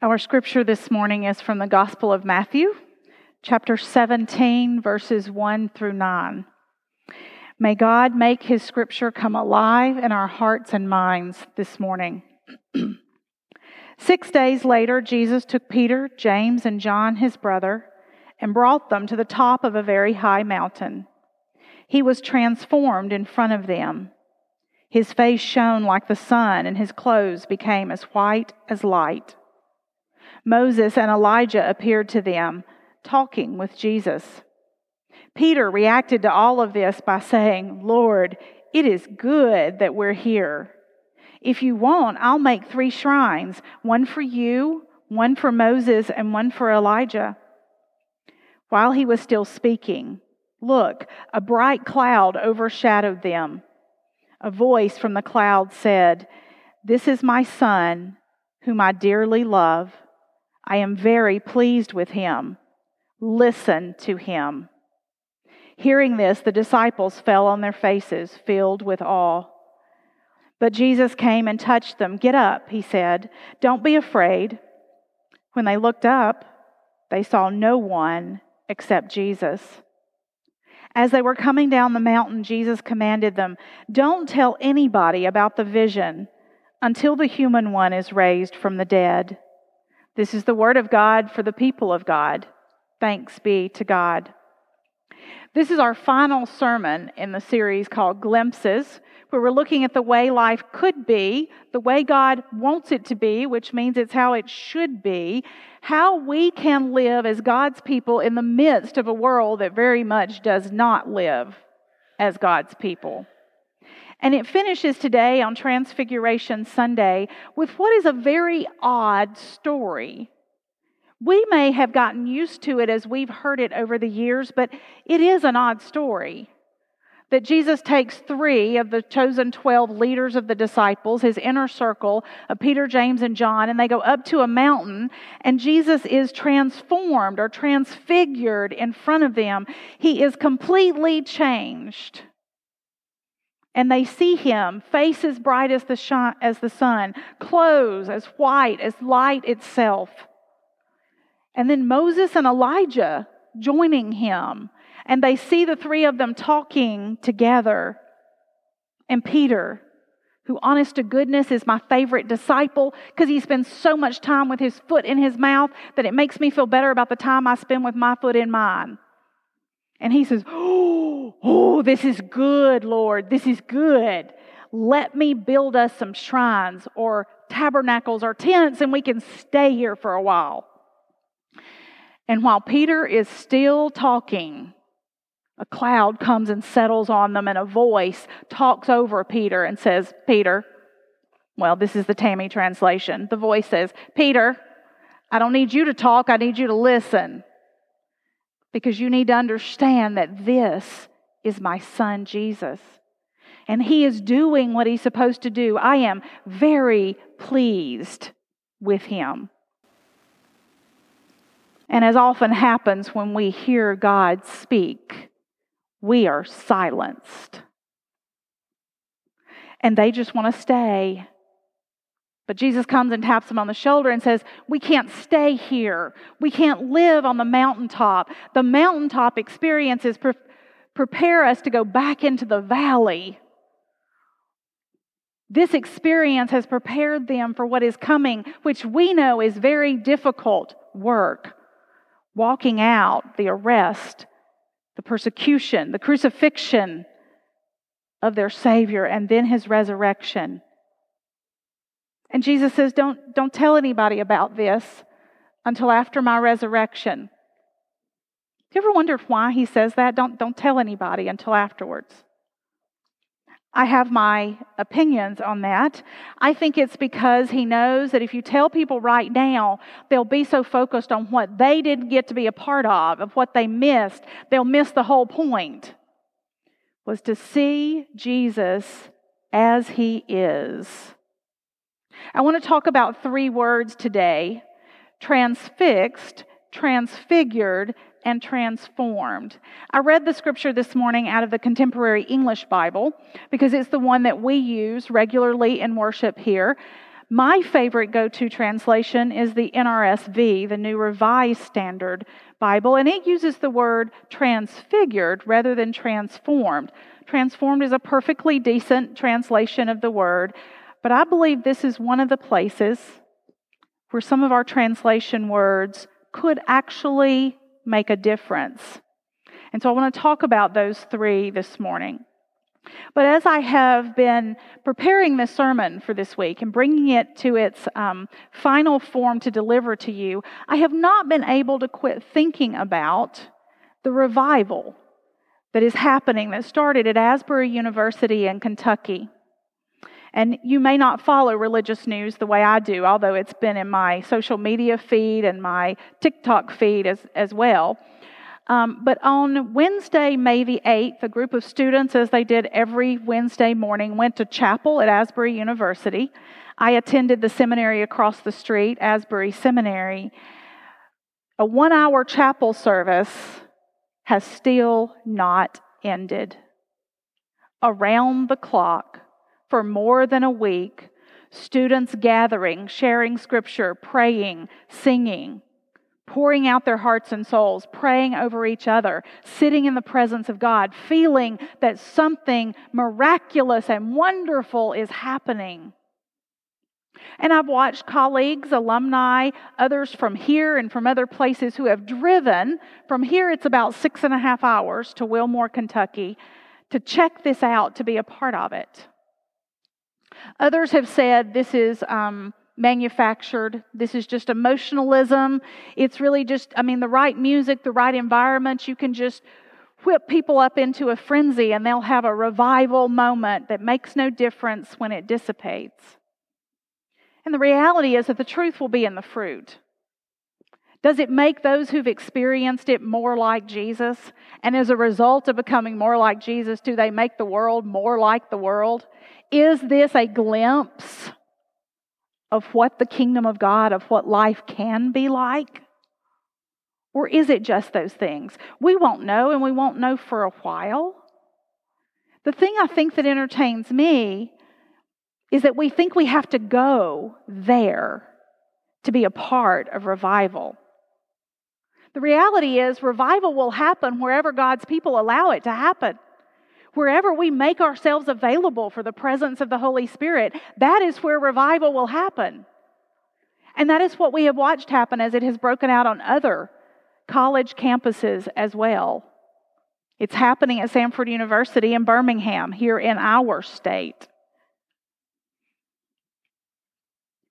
Our scripture this morning is from the Gospel of Matthew, chapter 17, verses 1 through 9. May God make his scripture come alive in our hearts and minds this morning. Six days later, Jesus took Peter, James, and John, his brother, and brought them to the top of a very high mountain. He was transformed in front of them. His face shone like the sun, and his clothes became as white as light. Moses and Elijah appeared to them, talking with Jesus. Peter reacted to all of this by saying, Lord, it is good that we're here. If you want, I'll make three shrines one for you, one for Moses, and one for Elijah. While he was still speaking, look, a bright cloud overshadowed them. A voice from the cloud said, This is my son, whom I dearly love. I am very pleased with him. Listen to him. Hearing this, the disciples fell on their faces, filled with awe. But Jesus came and touched them. Get up, he said. Don't be afraid. When they looked up, they saw no one except Jesus. As they were coming down the mountain, Jesus commanded them, Don't tell anybody about the vision until the human one is raised from the dead. This is the word of God for the people of God. Thanks be to God. This is our final sermon in the series called Glimpses, where we're looking at the way life could be, the way God wants it to be, which means it's how it should be, how we can live as God's people in the midst of a world that very much does not live as God's people. And it finishes today on Transfiguration Sunday with what is a very odd story. We may have gotten used to it as we've heard it over the years, but it is an odd story. That Jesus takes three of the chosen 12 leaders of the disciples, his inner circle of Peter, James, and John, and they go up to a mountain, and Jesus is transformed or transfigured in front of them. He is completely changed and they see him, face as bright as the, shine, as the sun, clothes as white as light itself. And then Moses and Elijah joining him, and they see the three of them talking together. And Peter, who, honest to goodness, is my favorite disciple because he spends so much time with his foot in his mouth that it makes me feel better about the time I spend with my foot in mine. And he says, Oh, oh, this is good, Lord. This is good. Let me build us some shrines or tabernacles or tents and we can stay here for a while. And while Peter is still talking, a cloud comes and settles on them, and a voice talks over Peter and says, Peter, well, this is the Tammy translation. The voice says, Peter, I don't need you to talk, I need you to listen because you need to understand that this is my son Jesus. And he is doing what he's supposed to do. I am very pleased with him. And as often happens when we hear God speak, we are silenced. And they just want to stay but Jesus comes and taps him on the shoulder and says, We can't stay here. We can't live on the mountaintop. The mountaintop experiences pre- prepare us to go back into the valley. This experience has prepared them for what is coming, which we know is very difficult work. Walking out the arrest, the persecution, the crucifixion of their Savior, and then his resurrection. And Jesus says, Don't, don't tell anybody about this until after my resurrection. Do you ever wonder why he says that? Don't, don't tell anybody until afterwards. I have my opinions on that. I think it's because he knows that if you tell people right now, they'll be so focused on what they didn't get to be a part of, of what they missed, they'll miss the whole point. Was to see Jesus as he is I want to talk about three words today transfixed, transfigured, and transformed. I read the scripture this morning out of the Contemporary English Bible because it's the one that we use regularly in worship here. My favorite go to translation is the NRSV, the New Revised Standard Bible, and it uses the word transfigured rather than transformed. Transformed is a perfectly decent translation of the word, but I believe this is one of the places where some of our translation words could actually make a difference. And so I want to talk about those three this morning. But as I have been preparing this sermon for this week and bringing it to its um, final form to deliver to you, I have not been able to quit thinking about the revival that is happening that started at Asbury University in Kentucky. And you may not follow religious news the way I do, although it's been in my social media feed and my TikTok feed as, as well. Um, but on Wednesday, May the 8th, a group of students, as they did every Wednesday morning, went to chapel at Asbury University. I attended the seminary across the street, Asbury Seminary. A one hour chapel service has still not ended. Around the clock, for more than a week, students gathering, sharing scripture, praying, singing, pouring out their hearts and souls, praying over each other, sitting in the presence of God, feeling that something miraculous and wonderful is happening. And I've watched colleagues, alumni, others from here and from other places who have driven from here, it's about six and a half hours to Wilmore, Kentucky, to check this out, to be a part of it. Others have said this is um, manufactured. This is just emotionalism. It's really just, I mean, the right music, the right environment, you can just whip people up into a frenzy and they'll have a revival moment that makes no difference when it dissipates. And the reality is that the truth will be in the fruit. Does it make those who've experienced it more like Jesus? And as a result of becoming more like Jesus, do they make the world more like the world? Is this a glimpse of what the kingdom of God, of what life can be like? Or is it just those things? We won't know, and we won't know for a while. The thing I think that entertains me is that we think we have to go there to be a part of revival. The reality is, revival will happen wherever God's people allow it to happen. Wherever we make ourselves available for the presence of the Holy Spirit, that is where revival will happen. And that is what we have watched happen as it has broken out on other college campuses as well. It's happening at Samford University in Birmingham, here in our state.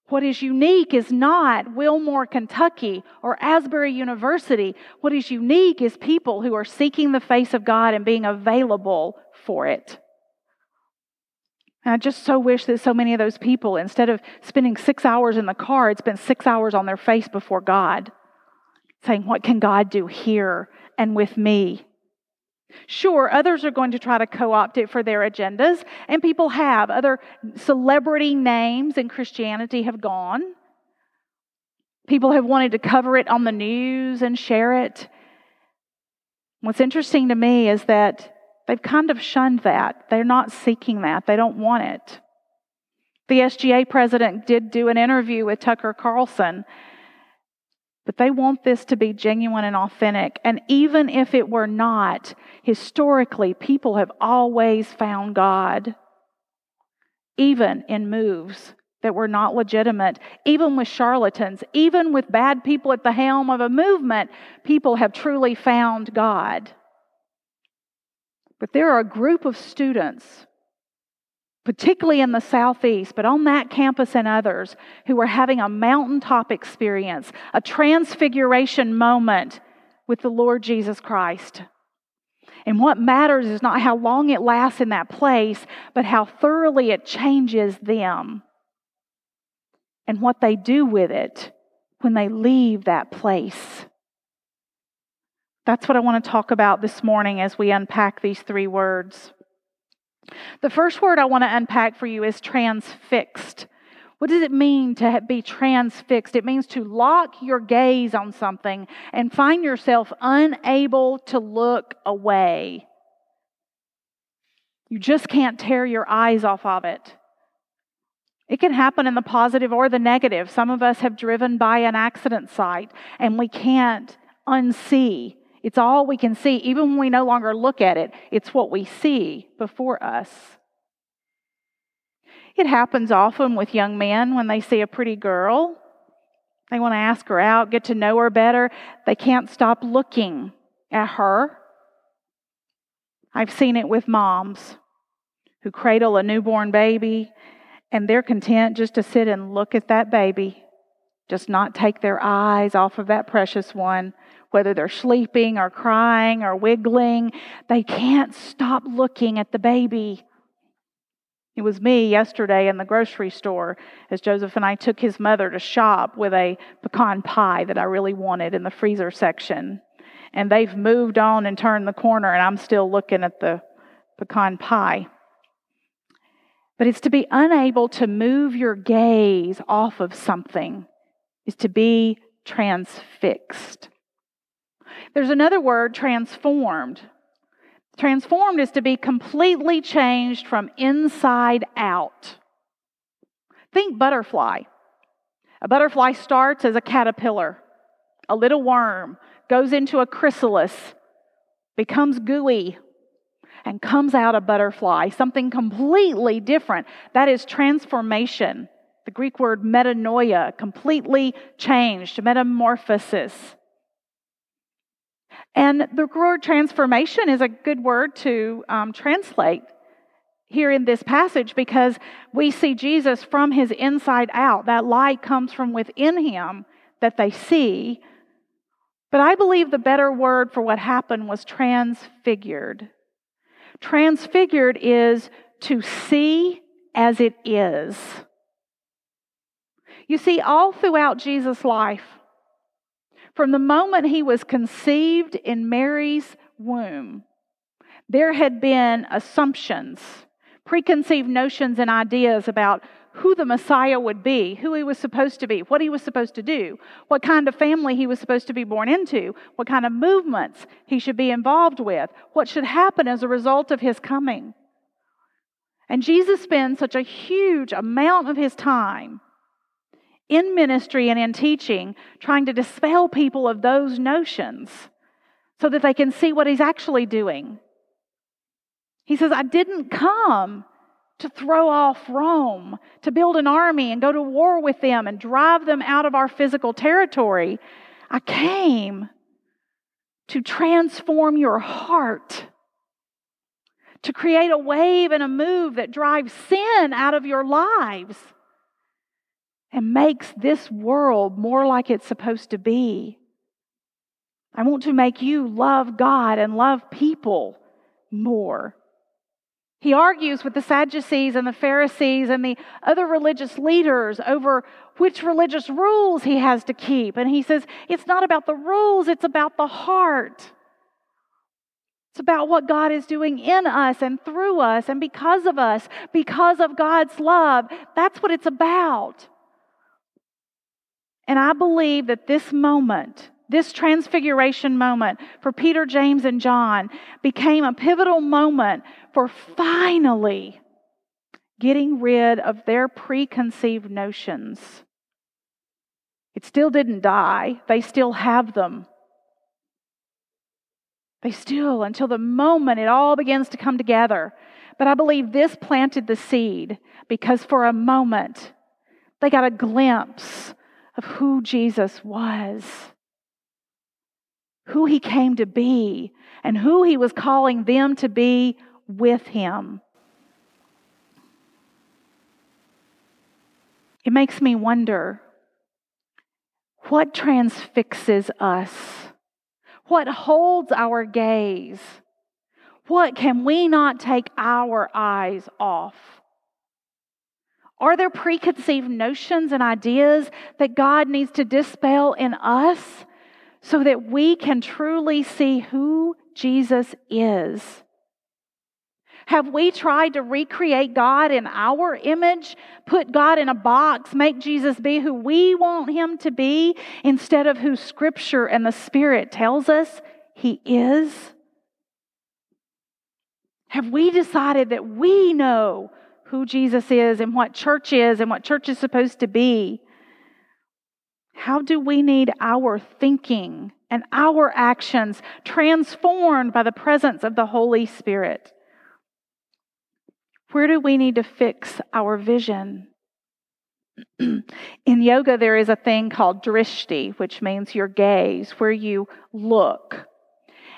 What is unique is not Wilmore, Kentucky or Asbury University. What is unique is people who are seeking the face of God and being available for it. And I just so wish that so many of those people, instead of spending six hours in the car, had spent six hours on their face before God, saying, What can God do here and with me? Sure, others are going to try to co opt it for their agendas, and people have. Other celebrity names in Christianity have gone. People have wanted to cover it on the news and share it. What's interesting to me is that they've kind of shunned that. They're not seeking that, they don't want it. The SGA president did do an interview with Tucker Carlson but they want this to be genuine and authentic. And even if it were not, historically, people have always found God, even in moves that were not legitimate, even with charlatans, even with bad people at the helm of a movement, people have truly found God. But there are a group of students particularly in the southeast, but on that campus and others who are having a mountaintop experience, a transfiguration moment with the Lord Jesus Christ. And what matters is not how long it lasts in that place, but how thoroughly it changes them and what they do with it when they leave that place. That's what I want to talk about this morning as we unpack these three words. The first word I want to unpack for you is transfixed. What does it mean to be transfixed? It means to lock your gaze on something and find yourself unable to look away. You just can't tear your eyes off of it. It can happen in the positive or the negative. Some of us have driven by an accident site and we can't unsee. It's all we can see. Even when we no longer look at it, it's what we see before us. It happens often with young men when they see a pretty girl. They want to ask her out, get to know her better. They can't stop looking at her. I've seen it with moms who cradle a newborn baby and they're content just to sit and look at that baby, just not take their eyes off of that precious one, whether they're sleeping or crying or wiggling. They can't stop looking at the baby. It was me yesterday in the grocery store as Joseph and I took his mother to shop with a pecan pie that I really wanted in the freezer section. And they've moved on and turned the corner, and I'm still looking at the pecan pie but it's to be unable to move your gaze off of something, is to be transfixed. There's another word, transformed. Transformed is to be completely changed from inside out. Think butterfly. A butterfly starts as a caterpillar, a little worm, goes into a chrysalis, becomes gooey, and comes out a butterfly, something completely different. That is transformation. The Greek word metanoia, completely changed, metamorphosis. And the word transformation is a good word to um, translate here in this passage because we see Jesus from his inside out. That light comes from within him that they see. But I believe the better word for what happened was transfigured. Transfigured is to see as it is. You see, all throughout Jesus' life, from the moment he was conceived in Mary's womb, there had been assumptions, preconceived notions, and ideas about who the Messiah would be, who he was supposed to be, what he was supposed to do, what kind of family he was supposed to be born into, what kind of movements he should be involved with, what should happen as a result of his coming. And Jesus spends such a huge amount of his time in ministry and in teaching trying to dispel people of those notions so that they can see what he's actually doing. He says, I didn't come to throw off Rome, to build an army and go to war with them and drive them out of our physical territory. I came to transform your heart, to create a wave and a move that drives sin out of your lives and makes this world more like it's supposed to be. I want to make you love God and love people more. He argues with the Sadducees and the Pharisees and the other religious leaders over which religious rules he has to keep. And he says, it's not about the rules, it's about the heart. It's about what God is doing in us and through us and because of us, because of God's love. That's what it's about. And I believe that this moment, this transfiguration moment for Peter, James, and John became a pivotal moment for finally getting rid of their preconceived notions. It still didn't die, they still have them. They still, until the moment it all begins to come together. But I believe this planted the seed because for a moment they got a glimpse of who Jesus was who he came to be and who he was calling them to be with him. It makes me wonder what transfixes us? What holds our gaze? What can we not take our eyes off? Are there preconceived notions and ideas that God needs to dispel in us so that we can truly see who Jesus is. Have we tried to recreate God in our image, put God in a box, make Jesus be who we want him to be instead of who Scripture and the Spirit tells us he is? Have we decided that we know who Jesus is and what church is and what church is supposed to be, how do we need our thinking and our actions transformed by the presence of the Holy Spirit? Where do we need to fix our vision? In yoga, there is a thing called drishti, which means your gaze, where you look.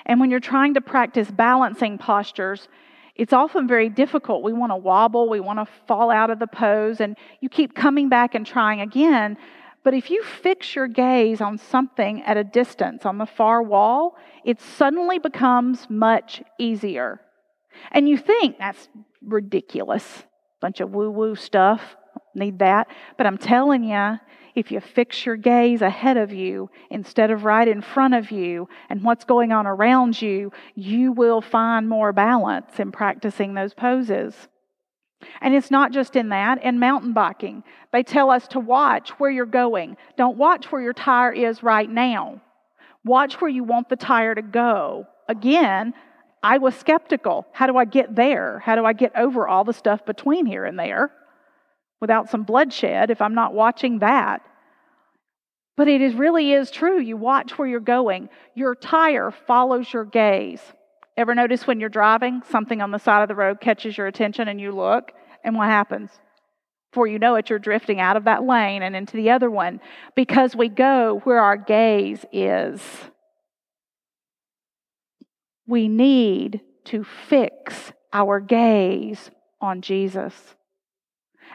And when you're trying to practice balancing postures, it's often very difficult. We want to wobble, we want to fall out of the pose, and you keep coming back and trying again. But if you fix your gaze on something at a distance on the far wall, it suddenly becomes much easier. And you think that's ridiculous, bunch of woo woo stuff, need that. But I'm telling you, if you fix your gaze ahead of you instead of right in front of you and what's going on around you, you will find more balance in practicing those poses. And it's not just in that, in mountain biking, they tell us to watch where you're going. Don't watch where your tire is right now. Watch where you want the tire to go. Again, I was skeptical. How do I get there? How do I get over all the stuff between here and there without some bloodshed if I'm not watching that? But it is, really is true. You watch where you're going. Your tire follows your gaze. Ever notice when you're driving, something on the side of the road catches your attention and you look, and what happens? Before you know it, you're drifting out of that lane and into the other one because we go where our gaze is. We need to fix our gaze on Jesus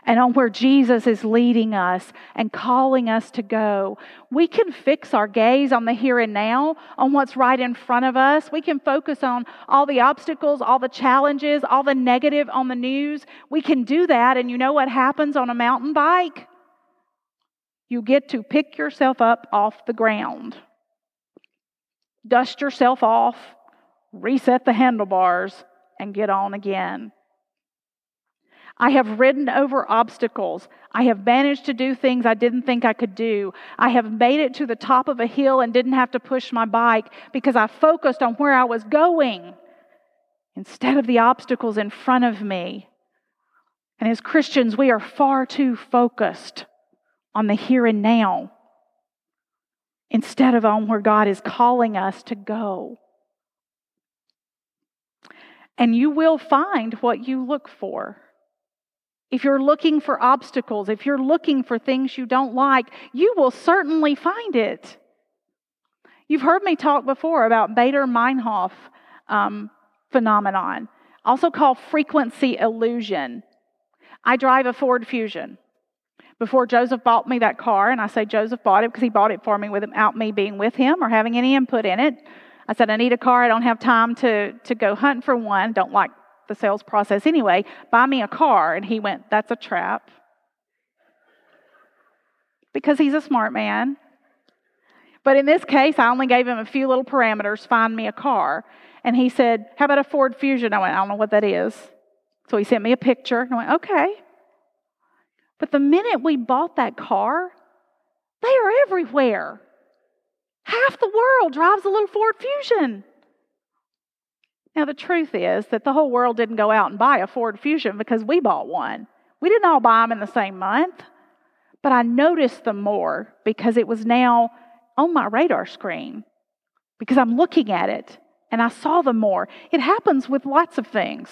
and on where Jesus is leading us and calling us to go. We can fix our gaze on the here and now, on what's right in front of us. We can focus on all the obstacles, all the challenges, all the negative on the news. We can do that, and you know what happens on a mountain bike? You get to pick yourself up off the ground, dust yourself off, reset the handlebars, and get on again. I have ridden over obstacles. I have managed to do things I didn't think I could do. I have made it to the top of a hill and didn't have to push my bike because I focused on where I was going instead of the obstacles in front of me. And as Christians, we are far too focused on the here and now instead of on where God is calling us to go. And you will find what you look for. If you're looking for obstacles, if you're looking for things you don't like, you will certainly find it. You've heard me talk before about Baader-Meinhof um, phenomenon, also called frequency illusion. I drive a Ford Fusion. Before Joseph bought me that car, and I say Joseph bought it because he bought it for me without me being with him or having any input in it. I said, I need a car. I don't have time to, to go hunt for one. Don't like the sales process anyway. Buy me a car. And he went, That's a trap. Because he's a smart man. But in this case, I only gave him a few little parameters find me a car. And he said, How about a Ford Fusion? I went, I don't know what that is. So he sent me a picture. And I went, Okay. But the minute we bought that car, they are everywhere. Half the world drives a little Ford Fusion. Now, the truth is that the whole world didn't go out and buy a Ford Fusion because we bought one. We didn't all buy them in the same month, but I noticed them more because it was now on my radar screen because I'm looking at it and I saw them more. It happens with lots of things,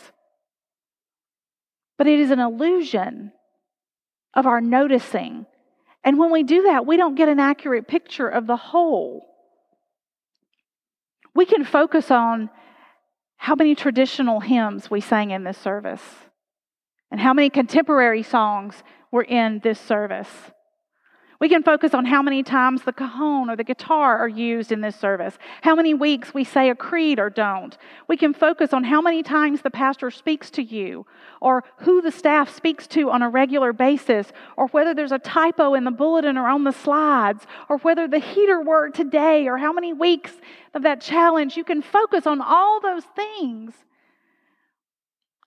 but it is an illusion of our noticing. And when we do that, we don't get an accurate picture of the whole. We can focus on how many traditional hymns we sang in this service, and how many contemporary songs were in this service. We can focus on how many times the cajon or the guitar are used in this service, how many weeks we say a creed or don't. We can focus on how many times the pastor speaks to you, or who the staff speaks to on a regular basis, or whether there's a typo in the bulletin or on the slides, or whether the heater worked today, or how many weeks of that challenge. You can focus on all those things.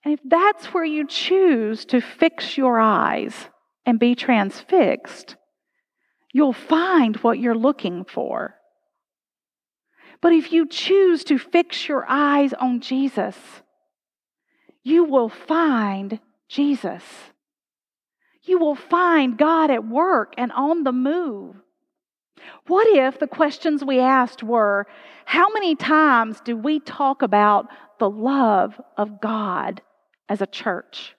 And if that's where you choose to fix your eyes and be transfixed, you'll find what you're looking for. But if you choose to fix your eyes on Jesus, you will find Jesus. You will find God at work and on the move. What if the questions we asked were how many times do we talk about the love of God as a church?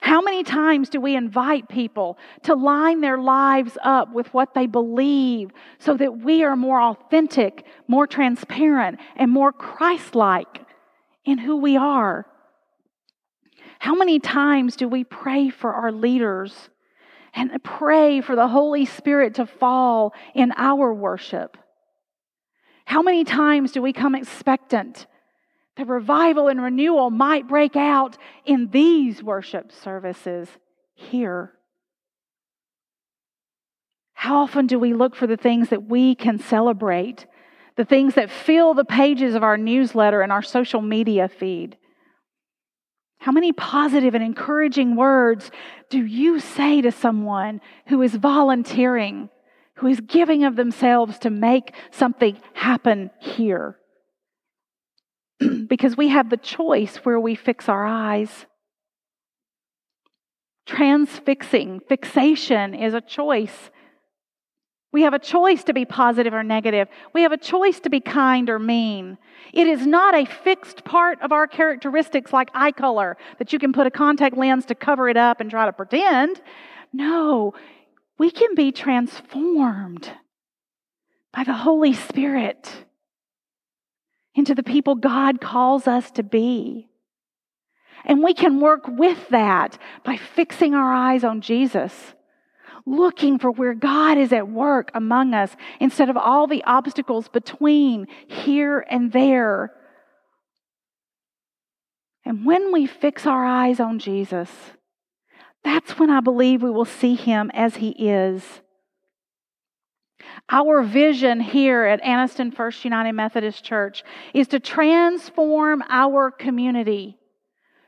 How many times do we invite people to line their lives up with what they believe so that we are more authentic, more transparent, and more Christ like in who we are? How many times do we pray for our leaders and pray for the Holy Spirit to fall in our worship? How many times do we come expectant that revival and renewal might break out in these worship services here? How often do we look for the things that we can celebrate, the things that fill the pages of our newsletter and our social media feed? How many positive and encouraging words do you say to someone who is volunteering, who is giving of themselves to make something happen here? because we have the choice where we fix our eyes. Transfixing, fixation is a choice. We have a choice to be positive or negative. We have a choice to be kind or mean. It is not a fixed part of our characteristics like eye color that you can put a contact lens to cover it up and try to pretend. No, we can be transformed by the Holy Spirit into the people God calls us to be. And we can work with that by fixing our eyes on Jesus looking for where God is at work among us instead of all the obstacles between here and there. And when we fix our eyes on Jesus, that's when I believe we will see him as he is. Our vision here at Anniston First United Methodist Church is to transform our community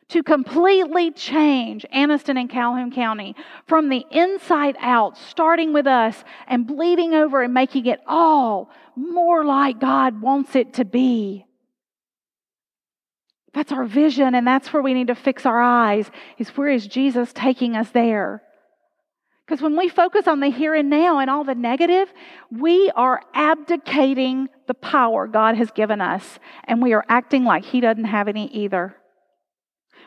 to completely change Anniston and Calhoun County from the inside out, starting with us and bleeding over and making it all more like God wants it to be. That's our vision, and that's where we need to fix our eyes, is where is Jesus taking us there? Because when we focus on the here and now and all the negative, we are abdicating the power God has given us, and we are acting like He doesn't have any either.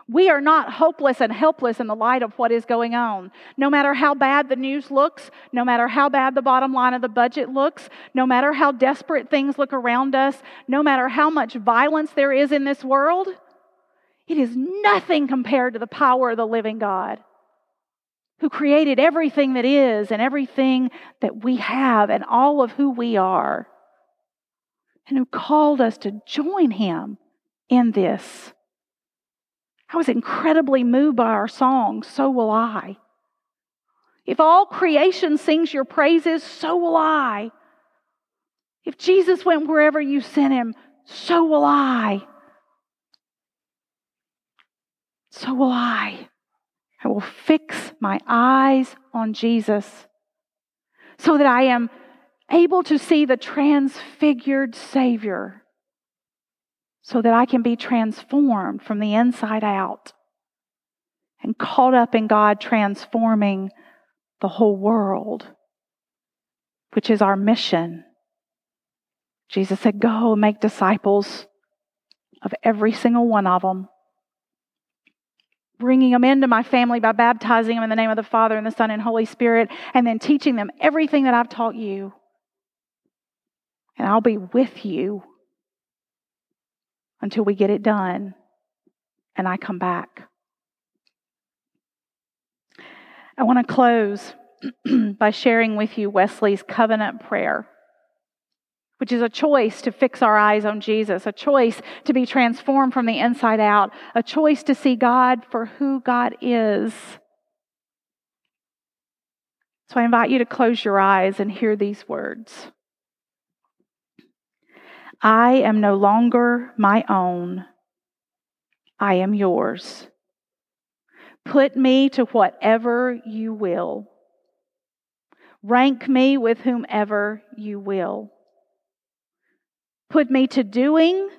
We are not hopeless and helpless in the light of what is going on. No matter how bad the news looks, no matter how bad the bottom line of the budget looks, no matter how desperate things look around us, no matter how much violence there is in this world, it is nothing compared to the power of the living God who created everything that is and everything that we have and all of who we are, and who called us to join him in this. I was incredibly moved by our song, So Will I. If all creation sings your praises, so will I. If Jesus went wherever you sent him, so will I. So will I. I will fix my eyes on Jesus so that I am able to see the transfigured Savior so that I can be transformed from the inside out and caught up in God transforming the whole world, which is our mission. Jesus said, Go make disciples of every single one of them, bringing them into my family by baptizing them in the name of the Father and the Son and Holy Spirit, and then teaching them everything that I've taught you. And I'll be with you until we get it done and I come back. I want to close by sharing with you Wesley's covenant prayer, which is a choice to fix our eyes on Jesus, a choice to be transformed from the inside out, a choice to see God for who God is. So I invite you to close your eyes and hear these words. I am no longer my own. I am yours. Put me to whatever you will. Rank me with whomever you will. Put me to doing,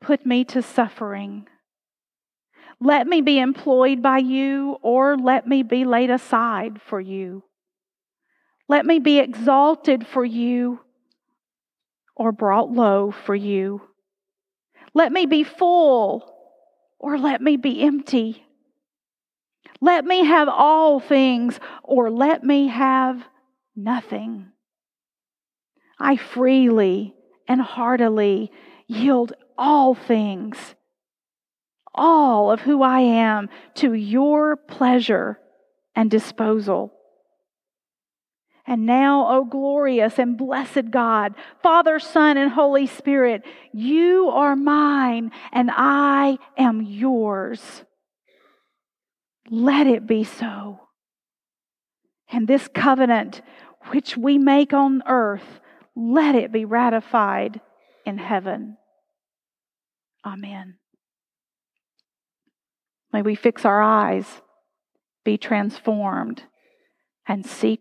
put me to suffering. Let me be employed by you, or let me be laid aside for you. Let me be exalted for you, or brought low for you. Let me be full, or let me be empty. Let me have all things, or let me have nothing. I freely and heartily yield all things, all of who I am, to your pleasure and disposal. And now, O glorious and blessed God, Father, Son, and Holy Spirit, you are mine and I am yours. Let it be so. And this covenant which we make on earth, let it be ratified in heaven. Amen. May we fix our eyes, be transformed, and seek